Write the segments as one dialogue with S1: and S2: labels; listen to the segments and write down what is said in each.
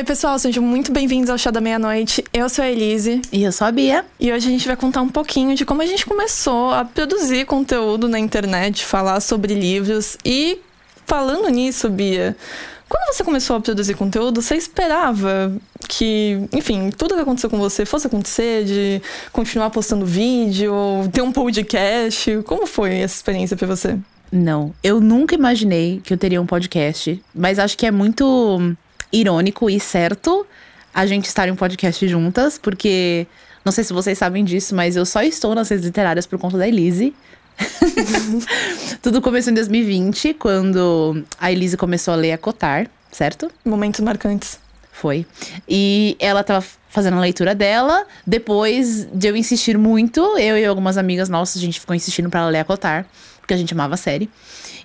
S1: Oi, pessoal, sejam muito bem-vindos ao Chá da Meia-Noite. Eu sou a Elise.
S2: E eu sou a Bia.
S1: E hoje a gente vai contar um pouquinho de como a gente começou a produzir conteúdo na internet, falar sobre livros. E falando nisso, Bia, quando você começou a produzir conteúdo, você esperava que, enfim, tudo que aconteceu com você fosse acontecer, de continuar postando vídeo, ter um podcast? Como foi essa experiência para você?
S2: Não, eu nunca imaginei que eu teria um podcast, mas acho que é muito irônico e certo a gente estar em um podcast juntas, porque não sei se vocês sabem disso, mas eu só estou nas redes literárias por conta da Elise. Tudo começou em 2020, quando a Elise começou a ler a Cotar, certo?
S1: Momentos marcantes.
S2: Foi. E ela tava fazendo a leitura dela. Depois de eu insistir muito, eu e algumas amigas nossas, a gente ficou insistindo para ela ler a Cotar, porque a gente amava a série.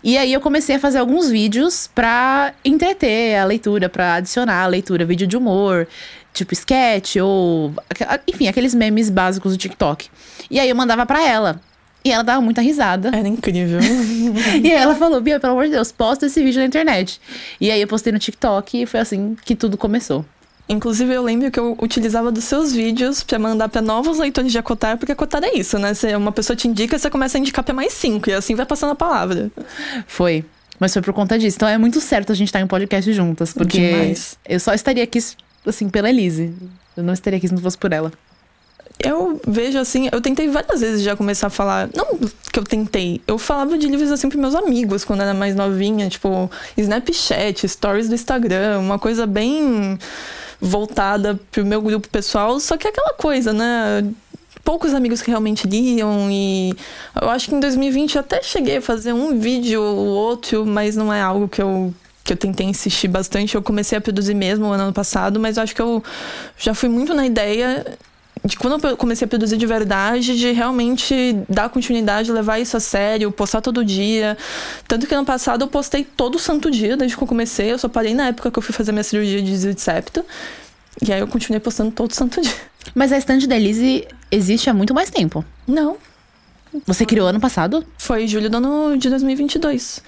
S2: E aí eu comecei a fazer alguns vídeos pra entreter a leitura, pra adicionar a leitura, vídeo de humor, tipo sketch ou enfim, aqueles memes básicos do TikTok. E aí eu mandava pra ela. E ela dava muita risada.
S1: Era incrível.
S2: e aí ela falou: Bia, pelo amor de Deus, posta esse vídeo na internet. E aí eu postei no TikTok e foi assim que tudo começou.
S1: Inclusive, eu lembro que eu utilizava dos seus vídeos para mandar para novos leitores de Acotar, porque Acotar é isso, né? Se uma pessoa te indica, você começa a indicar para mais cinco, e assim vai passando a palavra.
S2: Foi. Mas foi por conta disso. Então é muito certo a gente estar em um podcast juntas, porque Demais. eu só estaria aqui, assim, pela Elise. Eu não estaria aqui se não fosse por ela.
S1: Eu vejo assim, eu tentei várias vezes já começar a falar. Não que eu tentei, eu falava de livros assim pros meus amigos quando era mais novinha, tipo, Snapchat, stories do Instagram, uma coisa bem voltada pro meu grupo pessoal, só que é aquela coisa, né? Poucos amigos que realmente liam e eu acho que em 2020 eu até cheguei a fazer um vídeo ou outro, mas não é algo que eu que eu tentei insistir bastante. Eu comecei a produzir mesmo no ano passado, mas acho que eu já fui muito na ideia de quando eu comecei a produzir de verdade, de realmente dar continuidade, levar isso a sério, postar todo dia. Tanto que ano passado eu postei todo santo dia, desde que eu comecei. Eu só parei na época que eu fui fazer minha cirurgia de desvio de septo. E aí eu continuei postando todo santo dia.
S2: Mas a estante da Elise existe há muito mais tempo.
S1: Não.
S2: Você criou ano passado?
S1: Foi julho do ano de 2022.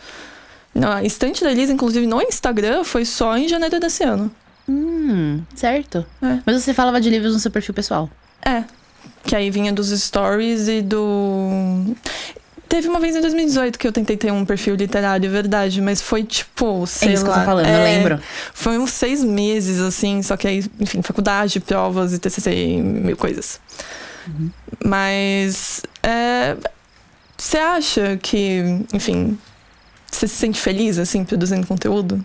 S1: Não, a estante da Elise, inclusive, no Instagram, foi só em janeiro desse ano.
S2: Hum, certo. É. Mas você falava de livros no seu perfil pessoal?
S1: É. Que aí vinha dos stories e do. Teve uma vez em 2018 que eu tentei ter um perfil literário, verdade, mas foi tipo, sei
S2: é isso
S1: lá.
S2: Que eu tô falando, é, eu lembro.
S1: Foi uns seis meses, assim, só que aí, enfim, faculdade, provas e TCC e mil coisas. Uhum. Mas. É, você acha que, enfim, você se sente feliz, assim, produzindo conteúdo?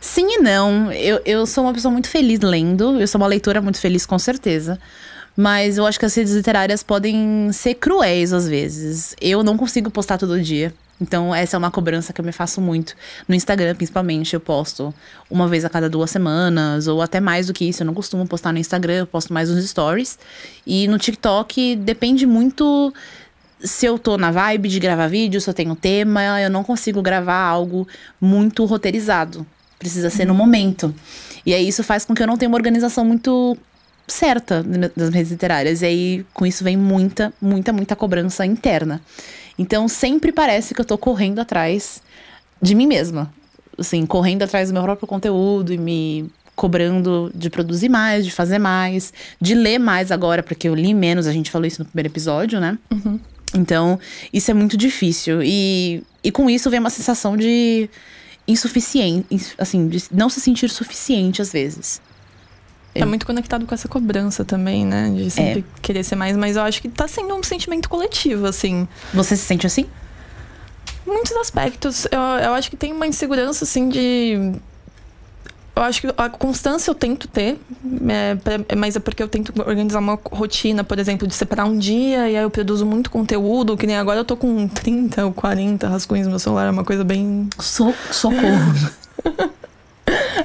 S2: Sim e não. Eu, eu sou uma pessoa muito feliz lendo. Eu sou uma leitora muito feliz, com certeza. Mas eu acho que as redes literárias podem ser cruéis às vezes. Eu não consigo postar todo dia. Então, essa é uma cobrança que eu me faço muito. No Instagram, principalmente, eu posto uma vez a cada duas semanas, ou até mais do que isso. Eu não costumo postar no Instagram, eu posto mais nos stories. E no TikTok, depende muito se eu tô na vibe de gravar vídeo, se eu tenho tema. Eu não consigo gravar algo muito roteirizado. Precisa ser no momento. E aí, isso faz com que eu não tenha uma organização muito certa das redes literárias. E aí, com isso, vem muita, muita, muita cobrança interna. Então, sempre parece que eu tô correndo atrás de mim mesma. Assim, correndo atrás do meu próprio conteúdo e me cobrando de produzir mais, de fazer mais, de ler mais agora, porque eu li menos, a gente falou isso no primeiro episódio, né? Uhum. Então, isso é muito difícil. E, e com isso vem uma sensação de insuficiente, assim, de não se sentir suficiente às vezes.
S1: Tá muito conectado com essa cobrança também, né? De sempre é. querer ser mais, mas eu acho que tá sendo um sentimento coletivo, assim.
S2: Você se sente assim?
S1: Muitos aspectos. Eu, eu acho que tem uma insegurança, assim, de. Eu acho que a constância eu tento ter, é, pra, mas é porque eu tento organizar uma rotina, por exemplo, de separar um dia e aí eu produzo muito conteúdo, que nem agora eu tô com 30 ou 40 rascunhos no meu celular, é uma coisa bem.
S2: So socorro.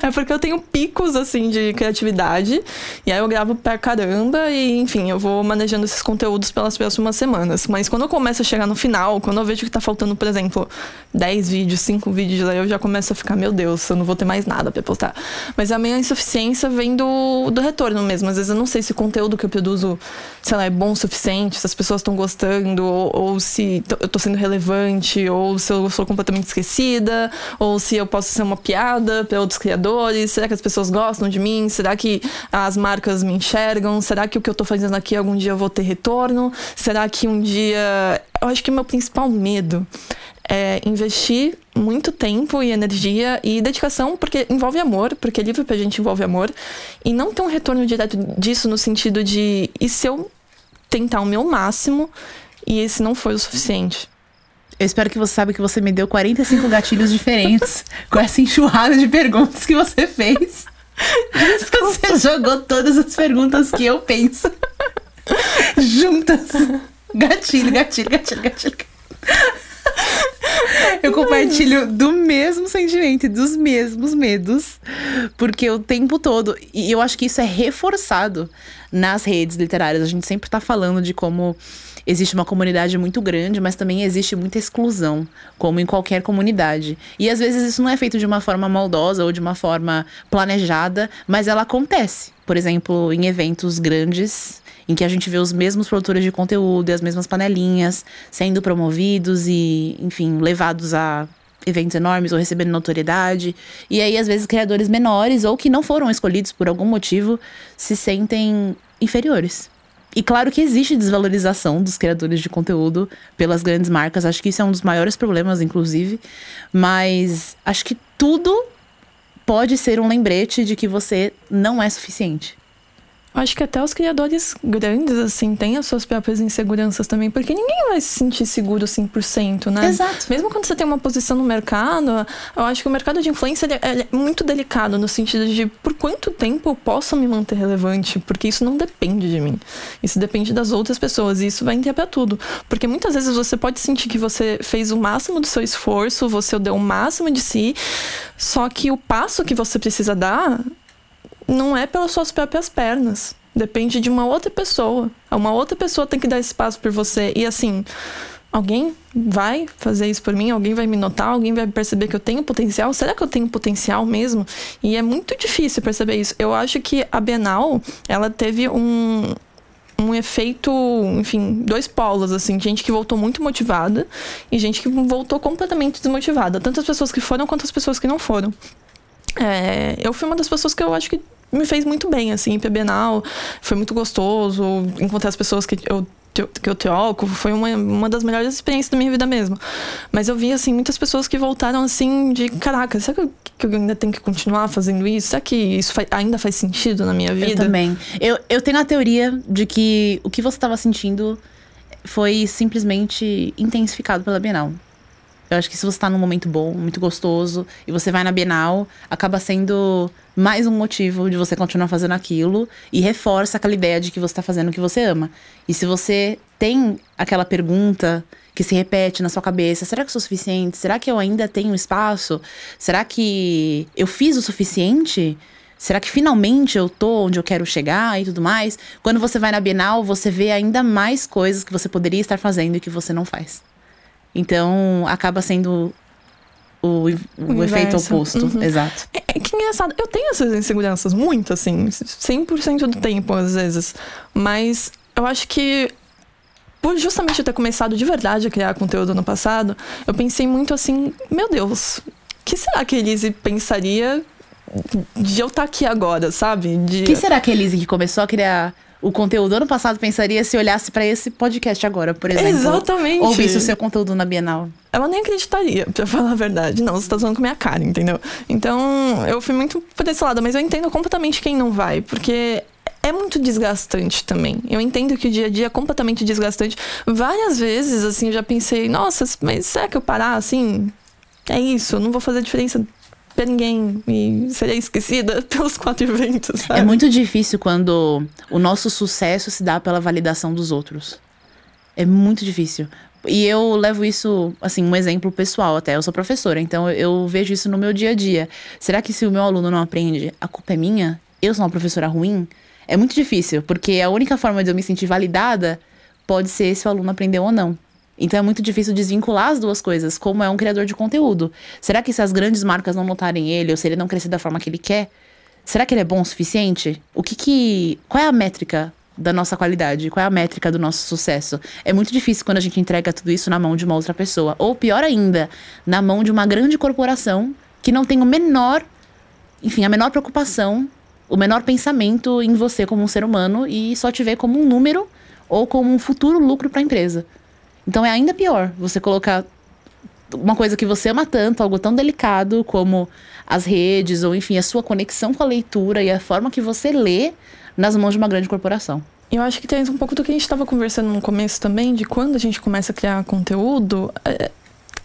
S1: É porque eu tenho picos, assim, de criatividade. E aí eu gravo pra caramba e, enfim, eu vou manejando esses conteúdos pelas próximas semanas. Mas quando eu começo a chegar no final, quando eu vejo que tá faltando, por exemplo, 10 vídeos, 5 vídeos, aí eu já começo a ficar, meu Deus, eu não vou ter mais nada pra postar. Mas a minha insuficiência vem do, do retorno mesmo. Às vezes eu não sei se o conteúdo que eu produzo, sei lá, é bom o suficiente, se as pessoas estão gostando, ou, ou se eu tô sendo relevante, ou se eu sou completamente esquecida, ou se eu posso ser uma piada pra outros criadores Será que as pessoas gostam de mim? Será que as marcas me enxergam? Será que o que eu tô fazendo aqui algum dia eu vou ter retorno? Será que um dia. Eu acho que o meu principal medo é investir muito tempo e energia e dedicação, porque envolve amor, porque livro pra gente envolve amor, e não ter um retorno direto disso no sentido de e se eu tentar o meu máximo e esse não foi o suficiente?
S2: Eu espero que você saiba que você me deu 45 gatilhos diferentes com essa enxurrada de perguntas que você fez. Você jogou todas as perguntas que eu penso juntas. Gatilho, gatilho, gatilho, gatilho. Eu compartilho do mesmo sentimento e dos mesmos medos, porque o tempo todo, e eu acho que isso é reforçado nas redes literárias. A gente sempre tá falando de como existe uma comunidade muito grande, mas também existe muita exclusão, como em qualquer comunidade. E às vezes isso não é feito de uma forma maldosa ou de uma forma planejada, mas ela acontece. Por exemplo, em eventos grandes, em que a gente vê os mesmos produtores de conteúdo e as mesmas panelinhas sendo promovidos e, enfim, levados a eventos enormes ou recebendo notoriedade. E aí, às vezes, criadores menores ou que não foram escolhidos por algum motivo se sentem inferiores. E claro que existe desvalorização dos criadores de conteúdo pelas grandes marcas. Acho que isso é um dos maiores problemas, inclusive. Mas acho que tudo pode ser um lembrete de que você não é suficiente.
S1: Acho que até os criadores grandes, assim, têm as suas próprias inseguranças também, porque ninguém vai se sentir seguro 100%, né?
S2: Exato.
S1: Mesmo quando você tem uma posição no mercado, eu acho que o mercado de influência é, é muito delicado, no sentido de por quanto tempo eu posso me manter relevante, porque isso não depende de mim. Isso depende das outras pessoas, e isso vai entrar pra tudo. Porque muitas vezes você pode sentir que você fez o máximo do seu esforço, você deu o máximo de si, só que o passo que você precisa dar não é pelas suas próprias pernas. Depende de uma outra pessoa. Uma outra pessoa tem que dar espaço por você. E assim, alguém vai fazer isso por mim? Alguém vai me notar? Alguém vai perceber que eu tenho potencial? Será que eu tenho potencial mesmo? E é muito difícil perceber isso. Eu acho que a Bienal, ela teve um, um efeito, enfim, dois polos, assim, gente que voltou muito motivada e gente que voltou completamente desmotivada. Tanto as pessoas que foram quanto as pessoas que não foram. É, eu fui uma das pessoas que eu acho que me fez muito bem, assim, pra Bienal. Foi muito gostoso encontrar as pessoas que eu que eu troco, foi uma, uma das melhores experiências da minha vida mesmo. Mas eu vi, assim, muitas pessoas que voltaram, assim, de caraca, será que eu, que eu ainda tenho que continuar fazendo isso? Será que isso faz, ainda faz sentido na minha vida?
S2: Eu também. Eu, eu tenho a teoria de que o que você estava sentindo foi simplesmente intensificado pela Bienal. Eu acho que se você tá num momento bom, muito gostoso, e você vai na Bienal, acaba sendo mais um motivo de você continuar fazendo aquilo e reforça aquela ideia de que você tá fazendo o que você ama. E se você tem aquela pergunta que se repete na sua cabeça: será que eu sou suficiente? Será que eu ainda tenho espaço? Será que eu fiz o suficiente? Será que finalmente eu tô onde eu quero chegar e tudo mais? Quando você vai na Bienal, você vê ainda mais coisas que você poderia estar fazendo e que você não faz. Então, acaba sendo o, o, o efeito oposto. Uhum. Exato.
S1: É, é, que engraçado. Eu tenho essas inseguranças, muito, assim, 100% do tempo, às vezes. Mas eu acho que por justamente ter começado de verdade a criar conteúdo no passado, eu pensei muito assim, meu Deus, o que será que a Elise pensaria de eu estar tá aqui agora, sabe?
S2: De... que será que a Elise que começou a criar o conteúdo ano passado pensaria se olhasse para esse podcast agora, por exemplo.
S1: Exatamente.
S2: Ou visse o seu conteúdo na Bienal.
S1: Ela nem acreditaria, pra falar a verdade. Não, você tá falando com a minha cara, entendeu? Então, eu fui muito por esse lado, mas eu entendo completamente quem não vai, porque é muito desgastante também. Eu entendo que o dia a dia é completamente desgastante. Várias vezes, assim, eu já pensei, nossa, mas será que eu parar assim? É isso, eu não vou fazer diferença pra ninguém e seria esquecida pelos quatro eventos. Sabe?
S2: É muito difícil quando o nosso sucesso se dá pela validação dos outros. É muito difícil. E eu levo isso, assim, um exemplo pessoal até. Eu sou professora, então eu vejo isso no meu dia a dia. Será que se o meu aluno não aprende, a culpa é minha? Eu sou uma professora ruim? É muito difícil, porque a única forma de eu me sentir validada pode ser se o aluno aprendeu ou não. Então é muito difícil desvincular as duas coisas, como é um criador de conteúdo. Será que se as grandes marcas não notarem ele, ou se ele não crescer da forma que ele quer, será que ele é bom o suficiente? O que que. Qual é a métrica da nossa qualidade? Qual é a métrica do nosso sucesso? É muito difícil quando a gente entrega tudo isso na mão de uma outra pessoa. Ou pior ainda, na mão de uma grande corporação que não tem o menor enfim, a menor preocupação, o menor pensamento em você como um ser humano e só te ver como um número ou como um futuro lucro para a empresa. Então é ainda pior você colocar uma coisa que você ama tanto, algo tão delicado como as redes, ou enfim, a sua conexão com a leitura e a forma que você lê nas mãos de uma grande corporação.
S1: Eu acho que tem um pouco do que a gente estava conversando no começo também, de quando a gente começa a criar conteúdo. É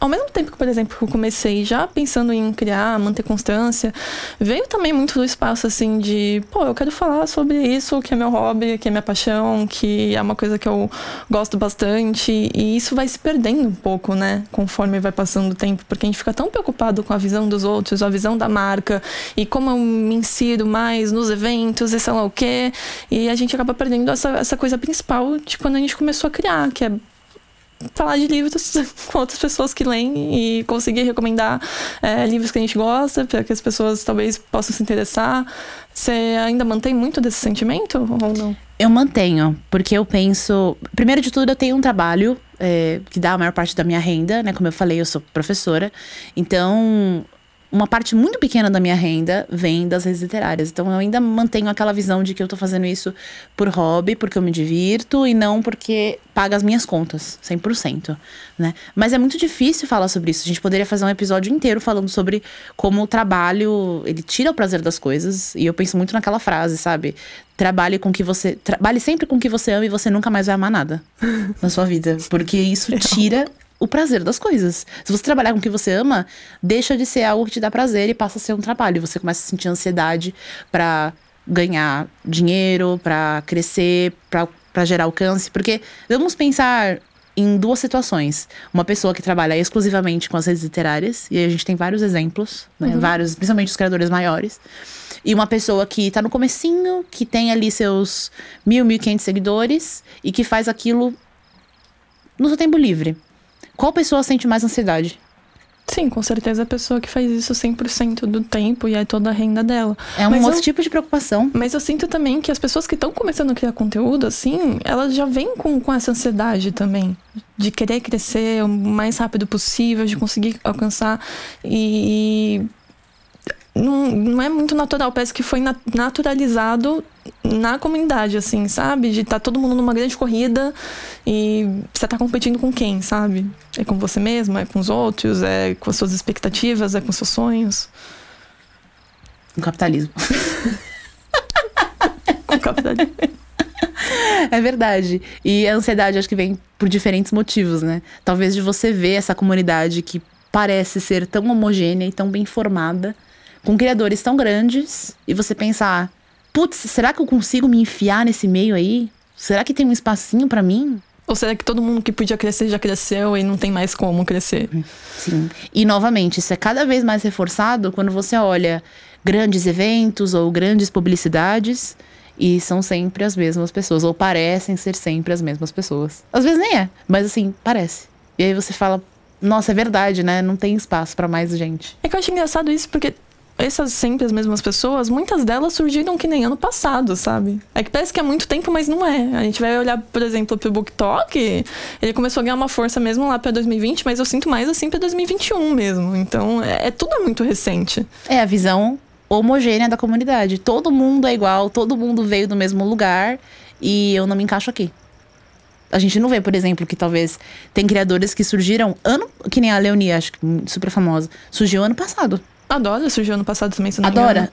S1: ao mesmo tempo que, por exemplo, eu comecei já pensando em criar, manter constância, veio também muito do espaço assim de, pô, eu quero falar sobre isso, que é meu hobby, que é minha paixão, que é uma coisa que eu gosto bastante, e isso vai se perdendo um pouco, né, conforme vai passando o tempo, porque a gente fica tão preocupado com a visão dos outros, a visão da marca, e como eu me insiro mais nos eventos e sei lá o quê, e a gente acaba perdendo essa, essa coisa principal de quando a gente começou a criar, que é falar de livros com outras pessoas que leem e conseguir recomendar é, livros que a gente gosta para que as pessoas talvez possam se interessar. Você ainda mantém muito desse sentimento ou não?
S2: Eu mantenho, porque eu penso. Primeiro de tudo, eu tenho um trabalho é, que dá a maior parte da minha renda, né? Como eu falei, eu sou professora. Então, uma parte muito pequena da minha renda vem das redes literárias. Então eu ainda mantenho aquela visão de que eu tô fazendo isso por hobby, porque eu me divirto e não porque paga as minhas contas, 100%, né? Mas é muito difícil falar sobre isso. A gente poderia fazer um episódio inteiro falando sobre como o trabalho, ele tira o prazer das coisas, e eu penso muito naquela frase, sabe? Trabalhe com que você, trabalhe sempre com o que você ama e você nunca mais vai amar nada na sua vida, porque isso tira o prazer das coisas. Se você trabalhar com o que você ama, deixa de ser algo que te dá prazer e passa a ser um trabalho. Você começa a sentir ansiedade para ganhar dinheiro, para crescer, para gerar alcance. Porque vamos pensar em duas situações. Uma pessoa que trabalha exclusivamente com as redes literárias, e a gente tem vários exemplos, né? Uhum. Vários, principalmente os criadores maiores. E uma pessoa que tá no comecinho, que tem ali seus mil, mil e quinhentos seguidores, e que faz aquilo no seu tempo livre. Qual pessoa sente mais ansiedade?
S1: Sim, com certeza a pessoa que faz isso 100% do tempo e é toda a renda dela.
S2: É um mas outro eu, tipo de preocupação.
S1: Mas eu sinto também que as pessoas que estão começando a criar conteúdo, assim, elas já vêm com, com essa ansiedade também. De querer crescer o mais rápido possível, de conseguir alcançar. E, não, não é muito natural, parece que foi naturalizado na comunidade, assim, sabe? De estar tá todo mundo numa grande corrida e você tá competindo com quem, sabe? É com você mesmo, é com os outros, é com as suas expectativas, é com os seus sonhos.
S2: Com o capitalismo.
S1: com o capitalismo.
S2: É verdade. E a ansiedade acho que vem por diferentes motivos, né? Talvez de você ver essa comunidade que parece ser tão homogênea e tão bem formada com criadores tão grandes e você pensar, putz, será que eu consigo me enfiar nesse meio aí? Será que tem um espacinho para mim?
S1: Ou será que todo mundo que podia crescer já cresceu e não tem mais como crescer?
S2: Sim. E novamente, isso é cada vez mais reforçado quando você olha grandes eventos ou grandes publicidades e são sempre as mesmas pessoas, ou parecem ser sempre as mesmas pessoas. Às vezes nem é, mas assim, parece. E aí você fala, nossa, é verdade, né? Não tem espaço para mais gente.
S1: É que eu acho engraçado isso porque essas sempre as mesmas pessoas, muitas delas surgiram que nem ano passado, sabe? É que parece que é muito tempo, mas não é. A gente vai olhar, por exemplo, pro BookTok, ele começou a ganhar uma força mesmo lá para 2020, mas eu sinto mais assim para 2021 mesmo. Então, é, é tudo muito recente.
S2: É a visão homogênea da comunidade. Todo mundo é igual, todo mundo veio do mesmo lugar e eu não me encaixo aqui. A gente não vê, por exemplo, que talvez tem criadores que surgiram ano. Que nem a Leonie, acho que super famosa. Surgiu ano passado.
S1: Adora, surgiu ano passado também, se não
S2: Adora.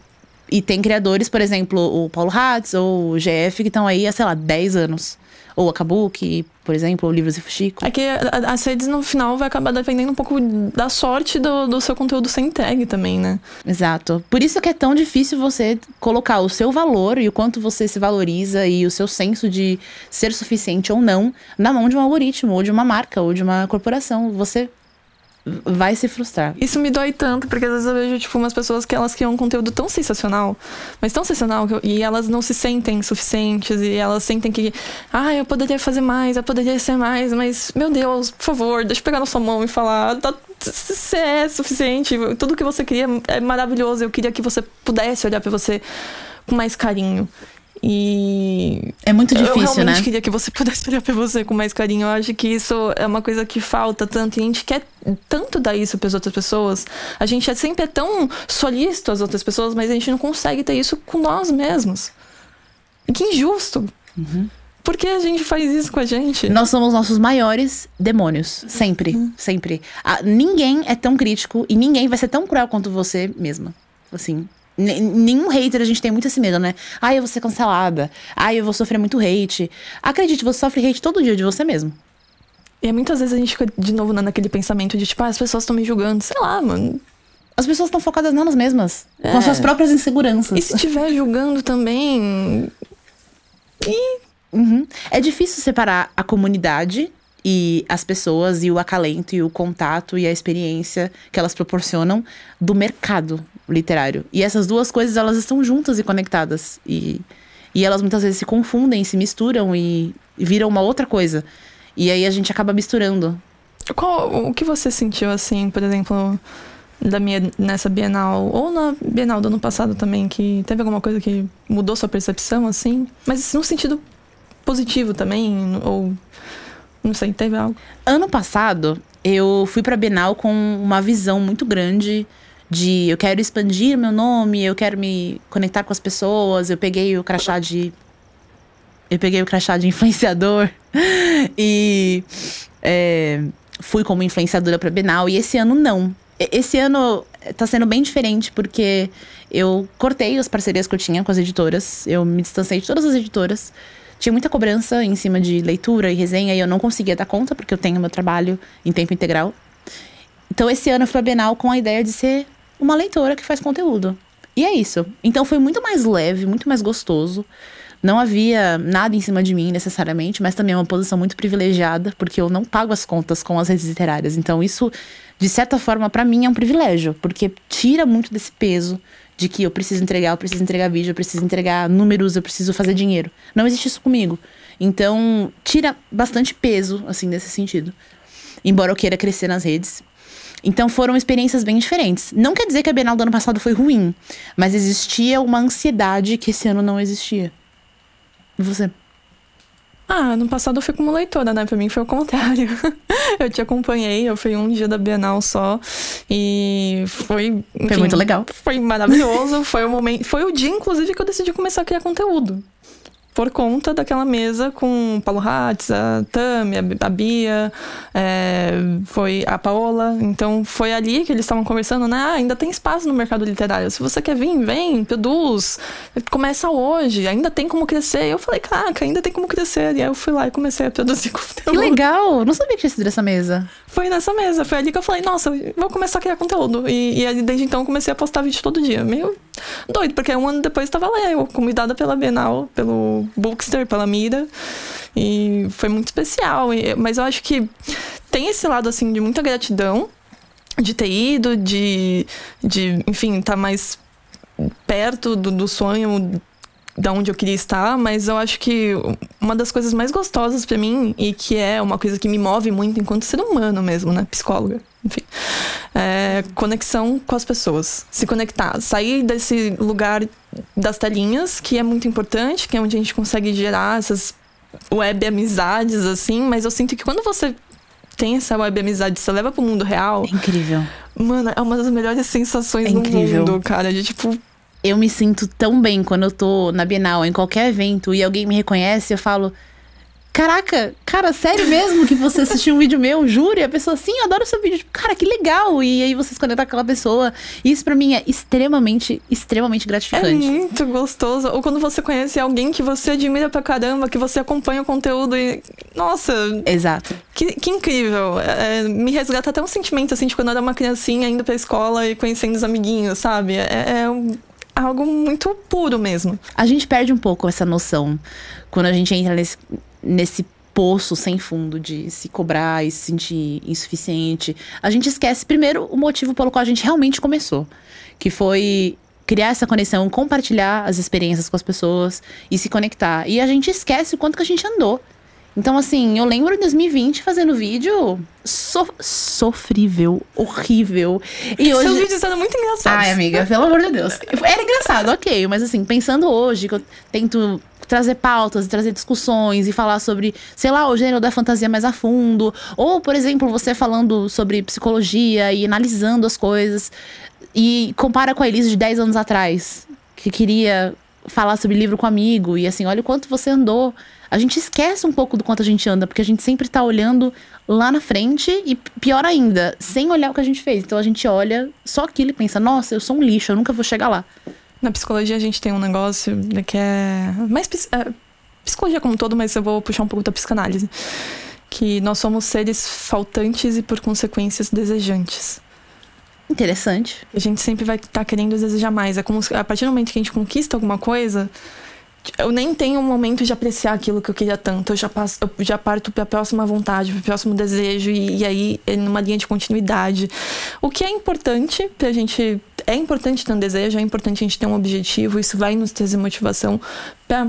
S2: E tem criadores, por exemplo, o Paulo Hatz ou o GF, que estão aí há, sei lá, 10 anos. Ou a Kabuki, por exemplo, ou Livros e Fuxico.
S1: É que as redes no final vai acabar dependendo um pouco da sorte do, do seu conteúdo sem tag também, né?
S2: Exato. Por isso que é tão difícil você colocar o seu valor e o quanto você se valoriza e o seu senso de ser suficiente ou não na mão de um algoritmo, ou de uma marca, ou de uma corporação. Você vai se frustrar.
S1: Isso me dói tanto, porque às vezes eu vejo, tipo, umas pessoas que elas criam um conteúdo tão sensacional, mas tão sensacional, eu, e elas não se sentem suficientes, e elas sentem que, ah, eu poderia fazer mais, eu poderia ser mais, mas, meu Deus, por favor, deixa eu pegar na sua mão e falar, tá, você é suficiente, tudo que você cria é maravilhoso, eu queria que você pudesse olhar para você com mais carinho. E.
S2: É muito
S1: eu
S2: difícil,
S1: realmente
S2: né?
S1: queria que você pudesse olhar pra você com mais carinho. Eu acho que isso é uma coisa que falta tanto. E a gente quer tanto dar isso pras outras pessoas. A gente é sempre é tão solícito às outras pessoas, mas a gente não consegue ter isso com nós mesmos. E que injusto. Por que a gente faz isso com a gente?
S2: Nós somos nossos maiores demônios. Sempre, sempre. Ah, ninguém é tão crítico e ninguém vai ser tão cruel quanto você mesma. Assim. Nenhum hater, a gente tem muito esse medo, né? Ai, eu vou ser cancelada. Ai, eu vou sofrer muito hate. Acredite, você sofre hate todo dia de você mesmo.
S1: E muitas vezes a gente fica de novo na- naquele pensamento de tipo, ah, as pessoas estão me julgando. Sei lá, mano.
S2: As pessoas estão focadas nelas mesmas. Com
S1: É.
S2: as suas próprias inseguranças.
S1: E se estiver julgando também. E
S2: Uhum. É difícil separar a comunidade e as pessoas e o acalento e o contato e a experiência que elas proporcionam do mercado literário. E essas duas coisas elas estão juntas e conectadas e e elas muitas vezes se confundem, se misturam e, e viram uma outra coisa. E aí a gente acaba misturando.
S1: qual, o que você sentiu, assim, por exemplo, da minha, nessa Bienal, ou na Bienal do ano passado também, que teve alguma coisa que mudou sua percepção, assim? Mas no sentido positivo também, ou. Não sei, teve algo.
S2: Ano passado, eu fui pra Bienal com uma visão muito grande de eu quero expandir meu nome, eu quero me conectar com as pessoas. Eu peguei o crachá de. Eu peguei o crachá de influenciador e é, fui como influenciadora pra Bienal. E esse ano não. Esse ano tá sendo bem diferente porque eu cortei as parcerias que eu tinha com as editoras. Eu me distanciei de todas as editoras. Tinha muita cobrança em cima de leitura e resenha e eu não conseguia dar conta porque eu tenho meu trabalho em tempo integral. Então esse ano eu fui pra Bienal com a ideia de ser uma leitora que faz conteúdo. E é isso. Então foi muito mais leve, muito mais gostoso. Não havia nada em cima de mim necessariamente, mas também é uma posição muito privilegiada, porque eu não pago as contas com as redes literárias. Então isso, de certa forma, pra mim é um privilégio, porque tira muito desse peso de que eu preciso entregar, eu preciso entregar vídeo, eu preciso entregar números, eu preciso fazer dinheiro. Não existe isso comigo. Então, tira bastante peso, assim, nesse sentido. Embora eu queira crescer nas redes. Então foram experiências bem diferentes. Não quer dizer que a Bienal do ano passado foi ruim, mas existia uma ansiedade que esse ano não existia. E você?
S1: Ah, no passado eu fui como leitora, né? Pra mim foi o contrário. eu te acompanhei, eu fui um dia da Bienal só. E foi.
S2: Foi
S1: enfim,
S2: muito legal.
S1: Foi maravilhoso. foi o momento. Foi o dia, inclusive, que eu decidi começar a criar conteúdo. Por conta daquela mesa com o Paulo Hatz, a Tami, a Bia, é, foi a Paola. Então foi ali que eles estavam conversando, né? Ah, ainda tem espaço no mercado literário. Se você quer vir, vem, produz. Começa hoje, ainda tem como crescer. Eu falei, caraca, ainda tem como crescer. E aí eu fui lá e comecei a produzir
S2: Que
S1: conteúdo.
S2: legal! Não sabia que tinha sido essa mesa.
S1: Foi nessa mesa, foi ali que eu falei, nossa, vou começar a criar conteúdo. E, e desde então eu comecei a postar vídeo todo dia. Meio doido, porque um ano depois estava lá, eu convidada pela Bienal, pelo Bookster, pela Mira. E foi muito especial. E- mas eu acho que tem esse lado, assim, de muita gratidão de ter ido, de, de enfim, estar mais perto do, do sonho da onde eu queria estar, mas eu acho que uma das coisas mais gostosas pra mim e que é uma coisa que me move muito enquanto ser humano mesmo, né, psicóloga, enfim, é conexão com as pessoas, se conectar, sair desse lugar das telinhas, que é muito importante, que é onde a gente consegue gerar essas web amizades assim, mas eu sinto que quando você tem essa web amizade, você leva pro mundo real,
S2: É incrível.
S1: Mano, é uma das melhores sensações
S2: É
S1: do mundo, cara. De tipo,
S2: Eu me sinto tão bem quando eu tô na Bienal, em qualquer evento, e alguém me reconhece, eu falo. Caraca, cara, sério mesmo que você assistiu um vídeo meu? Juro? E a pessoa, sim, eu adoro seu vídeo. Tipo, cara, que legal. E aí você se conecta com aquela pessoa. E isso pra mim é extremamente, extremamente
S1: é
S2: gratificante.
S1: muito gostoso. Ou quando você conhece alguém que você admira pra caramba, que você acompanha o conteúdo e. Nossa,
S2: Exato.
S1: que, que incrível. É, me resgata até um sentimento, assim, de quando eu era uma criancinha indo pra escola e conhecendo os amiguinhos, sabe? É, é um- algo muito puro mesmo.
S2: A gente perde um pouco essa noção quando a gente entra nesse, nesse poço sem fundo de se cobrar e se sentir insuficiente. A gente esquece, primeiro, o motivo pelo qual a gente realmente começou, que foi criar essa conexão, compartilhar as experiências com as pessoas e se conectar. E a gente esquece o quanto que a gente andou. Então, assim, eu lembro em 2020 fazendo vídeo so sofrível, horrível. E hoje.
S1: Seus vídeos eram muito engraçados.
S2: Ai, amiga, pelo amor de Deus. Era engraçado, ok, mas assim, pensando hoje, que eu tento trazer pautas, trazer discussões e falar sobre, sei lá, o gênero da fantasia mais a fundo. Ou, por exemplo, você falando sobre psicologia e analisando as coisas. E compara com a Elise de 10 anos atrás, que queria falar sobre livro com amigo. E assim, olha o quanto você andou. A gente esquece um pouco do quanto a gente anda, porque a gente sempre tá olhando lá na frente e pior ainda, sem olhar o que a gente fez. Então a gente olha só aquilo e pensa: nossa, eu sou um lixo, eu nunca vou chegar lá.
S1: Na psicologia a gente tem um negócio que é mais é, psicologia como um todo, mas eu vou puxar um pouco da psicanálise, que nós somos seres faltantes e por consequências desejantes.
S2: Interessante.
S1: A gente sempre vai estar tá querendo desejar mais. É como se, a partir do momento que a gente conquista alguma coisa, eu nem tenho um momento de apreciar aquilo que eu queria tanto. Eu já, passo, eu já parto para a próxima vontade, para o próximo desejo, e, e, aí é numa linha de continuidade. O que é importante para a gente. É importante ter um desejo, é importante a gente ter um objetivo, isso vai nos trazer motivação para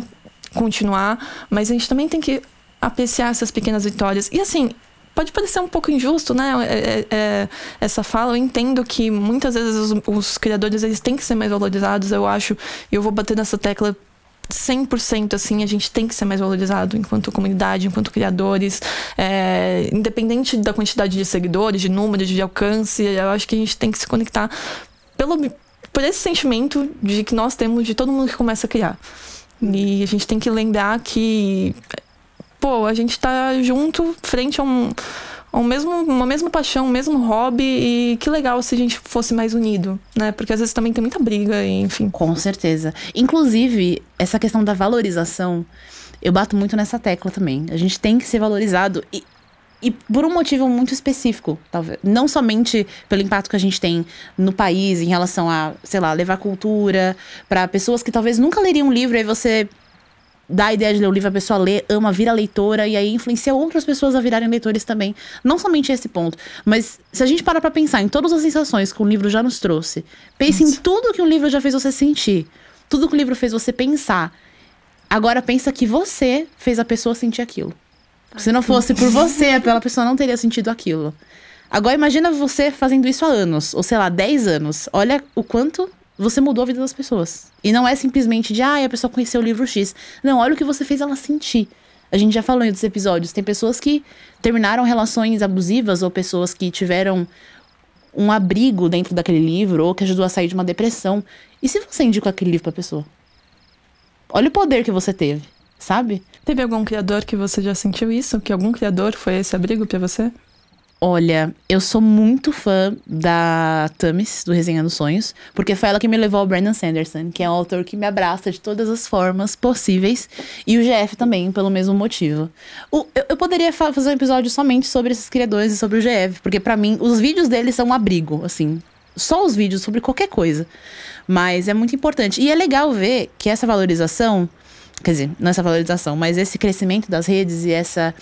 S1: continuar, mas a gente também tem que apreciar essas pequenas vitórias. E assim, pode parecer um pouco injusto, né? É, é, é, essa fala. Eu entendo que muitas vezes os, os, criadores eles têm que ser mais valorizados, eu acho. E eu vou bater nessa tecla 100% assim, a gente tem que ser mais valorizado enquanto comunidade, enquanto criadores, é, independente da quantidade de seguidores, de números, de alcance, eu acho que a gente tem que se conectar pelo, por esse sentimento de que nós temos de todo mundo que começa a criar. E a gente tem que lembrar que, pô, a gente tá junto frente a um um mesmo, uma mesma paixão, um mesmo hobby e que legal se a gente fosse mais unido, né? Porque às vezes também tem muita briga, e, enfim.
S2: Com certeza. Inclusive, essa questão da valorização, eu bato muito nessa tecla também. A gente tem que ser valorizado e, e por um motivo muito específico, talvez. Não somente pelo impacto que a gente tem no país em relação a, sei lá, levar cultura para pessoas que talvez nunca leriam um livro e aí você dá a ideia de ler o livro, a pessoa lê, ama, vira leitora e aí influencia outras pessoas a virarem leitores também. Não somente esse ponto, mas se a gente parar pra pensar em todas as sensações que o livro já nos trouxe, pense Nossa. em tudo que o livro já fez você sentir, tudo que o livro fez você pensar. Agora pensa que você fez a pessoa sentir aquilo. Se não fosse por você, aquela pessoa não teria sentido aquilo. Agora imagina você fazendo isso há anos, ou sei lá, 10 anos. Olha o quanto você mudou a vida das pessoas. E não é simplesmente de, ah, a pessoa conheceu o livro X. Não, olha o que você fez ela sentir. A gente já falou em outros episódios. Tem pessoas que terminaram relações abusivas ou pessoas que tiveram um abrigo dentro daquele livro ou que ajudou a sair de uma depressão. E se você indicou aquele livro pra pessoa? Olha o poder que você teve, sabe?
S1: Teve algum criador que você já sentiu isso? Que algum criador foi esse abrigo para você?
S2: Olha, eu sou muito fã da Tamis, do Resenhando Sonhos, porque foi ela que me levou ao Brandon Sanderson, que é um autor que me abraça de todas as formas possíveis, e o GF também, pelo mesmo motivo. O, eu, eu, poderia fazer um episódio somente sobre esses criadores e sobre o GF, porque para mim, os vídeos deles são um abrigo, assim. Só os vídeos sobre qualquer coisa. Mas é muito importante. E é legal ver que essa valorização, quer dizer, não essa valorização, mas esse crescimento das redes e essa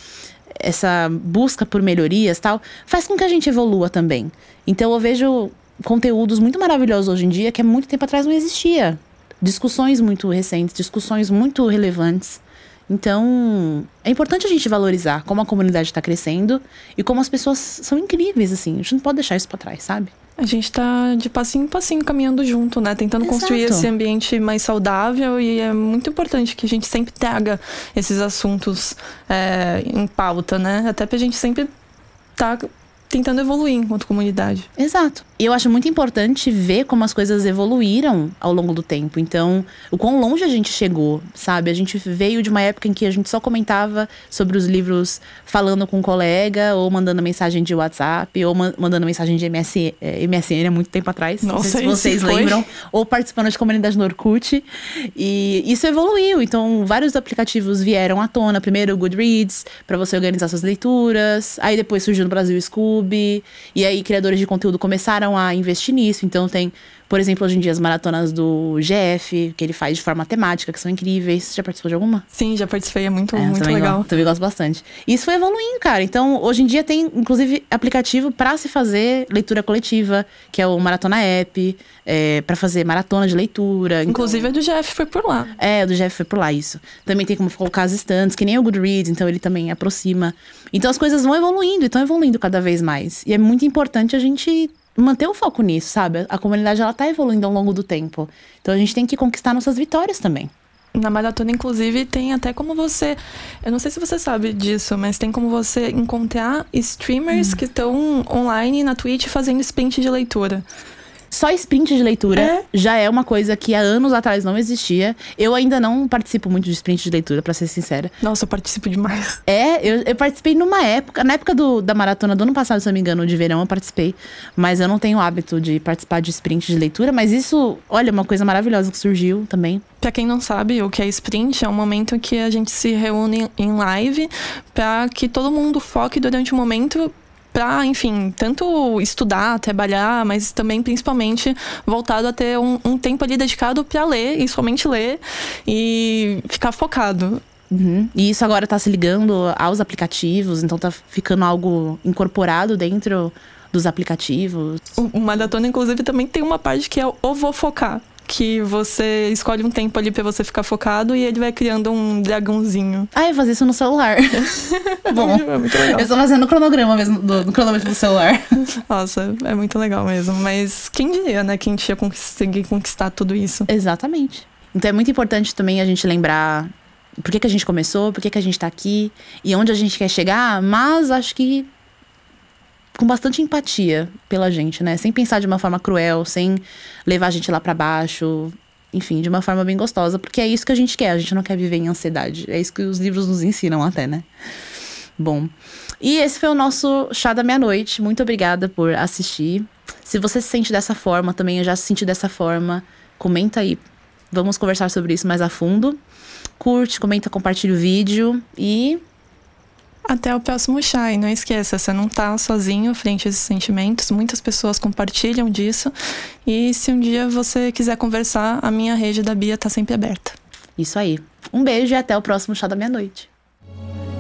S2: essa busca por melhorias tal, faz com que a gente evolua também. Então eu vejo conteúdos muito maravilhosos hoje em dia que há muito tempo atrás não existia. Discussões muito recentes, discussões muito relevantes. Então, é importante a gente valorizar como a comunidade está crescendo e como as pessoas são incríveis, assim. A gente não pode deixar isso para trás, sabe?
S1: A gente tá de passinho em passinho caminhando junto, né? Tentando Exato. construir esse ambiente mais saudável e é muito importante que a gente sempre traga esses assuntos é, em pauta, né? Até pra gente sempre tá tentando evoluir enquanto comunidade.
S2: Exato. E eu acho muito importante ver como as coisas evoluíram ao longo do tempo. Então, o quão longe a gente chegou, sabe? A gente veio de uma época em que a gente só comentava sobre os livros falando com um colega, ou mandando mensagem de WhatsApp, ou mandando mensagem de MSN, é, MSN há muito tempo atrás. Nossa, não sei se vocês lembram. Ou participando de comunidade no Orkut. E isso evoluiu. Então, vários aplicativos vieram à tona. Primeiro o Goodreads, para você organizar suas leituras. Aí depois surgiu no Brasil o Scooby. E aí criadores de conteúdo começaram a investir nisso. Então tem Por exemplo, hoje em dia, as maratonas do GF, que ele faz de forma temática, que são incríveis. Você já participou de alguma?
S1: Sim, já participei, é muito,
S2: É,
S1: muito
S2: também
S1: legal.
S2: Gosto, também gosto bastante. E isso foi evoluindo, cara. Então, hoje em dia tem, inclusive, aplicativo pra se fazer leitura coletiva, que é o Maratona App, é, para fazer maratona de leitura. Então,
S1: Inclusive a do Jeff foi por lá.
S2: é, o do Jeff foi por lá, isso. Também tem como colocar as estantes, que nem o Goodreads, então ele também aproxima. Então as coisas vão evoluindo e estão evoluindo cada vez mais. E é muito importante a gente manter o foco nisso, sabe? A comunidade, ela tá evoluindo ao longo do tempo. Então a gente tem que conquistar nossas vitórias também.
S1: Na maratona, inclusive, tem até como você. Eu não sei se você sabe disso, mas tem como você encontrar streamers que estão online na Twitch fazendo sprint de leitura.
S2: Só sprint de leitura
S1: É.
S2: já é uma coisa que há anos atrás não existia. Eu ainda não participo muito de sprint de leitura, pra ser sincera.
S1: Nossa, eu participo demais.
S2: É, eu, eu participei numa época, na época do, da maratona do ano passado, se eu não me engano, de verão, eu participei. Mas eu não tenho o hábito de participar de sprint de leitura. Mas isso, olha, uma coisa maravilhosa que surgiu também.
S1: Pra quem não sabe, o que é sprint é um momento que a gente se reúne em live pra que todo mundo foque durante o momento pra, enfim, tanto estudar, trabalhar, mas também principalmente voltado a ter um, um tempo ali dedicado pra ler e somente ler e ficar focado.
S2: Uhum. E isso agora tá se ligando aos aplicativos, então tá ficando algo incorporado dentro dos aplicativos.
S1: O, o maratona, inclusive, também tem uma parte que é o vou focar. Que você escolhe um tempo ali pra você ficar focado e ele vai criando um dragãozinho.
S2: Ah, eu ia fazer isso no celular. Bom,
S1: É muito legal.
S2: eu tô fazendo o cronograma mesmo, do, do cronômetro do celular.
S1: Nossa, é muito legal mesmo. Mas quem diria, né, que a gente ia conseguir conquistar tudo isso?
S2: Exatamente. Então é muito importante também a gente lembrar por que, que a gente começou, por que, que a gente tá aqui e onde a gente quer chegar, mas acho que com bastante empatia pela gente, né? Sem pensar de uma forma cruel, sem levar a gente lá pra baixo. Enfim, de uma forma bem gostosa, porque é isso que a gente quer. A gente não quer viver em ansiedade. É isso que os livros nos ensinam até, né? Bom. E esse foi o nosso chá da meia-noite. Muito obrigada por assistir. Se você se sente dessa forma, também eu já se senti dessa forma, comenta aí. Vamos conversar sobre isso mais a fundo. Curte, comenta, compartilha o vídeo e
S1: Até o próximo chá. E não esqueça, você não tá sozinho frente a esses sentimentos. Muitas pessoas compartilham disso. E se um dia você quiser conversar, a minha rede da Bia tá sempre aberta.
S2: isso aí. Um beijo e até o próximo chá da meia-noite.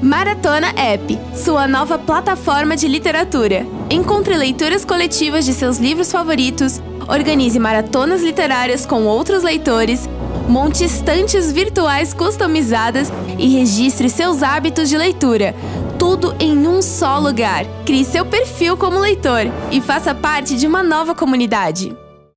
S3: Maratona App, sua nova plataforma de literatura. Encontre leituras coletivas de seus livros favoritos, organize maratonas literárias com outros leitores, monte estantes virtuais customizadas e registre seus hábitos de leitura. Tudo em um só lugar. Crie seu perfil como leitor e faça parte de uma nova comunidade.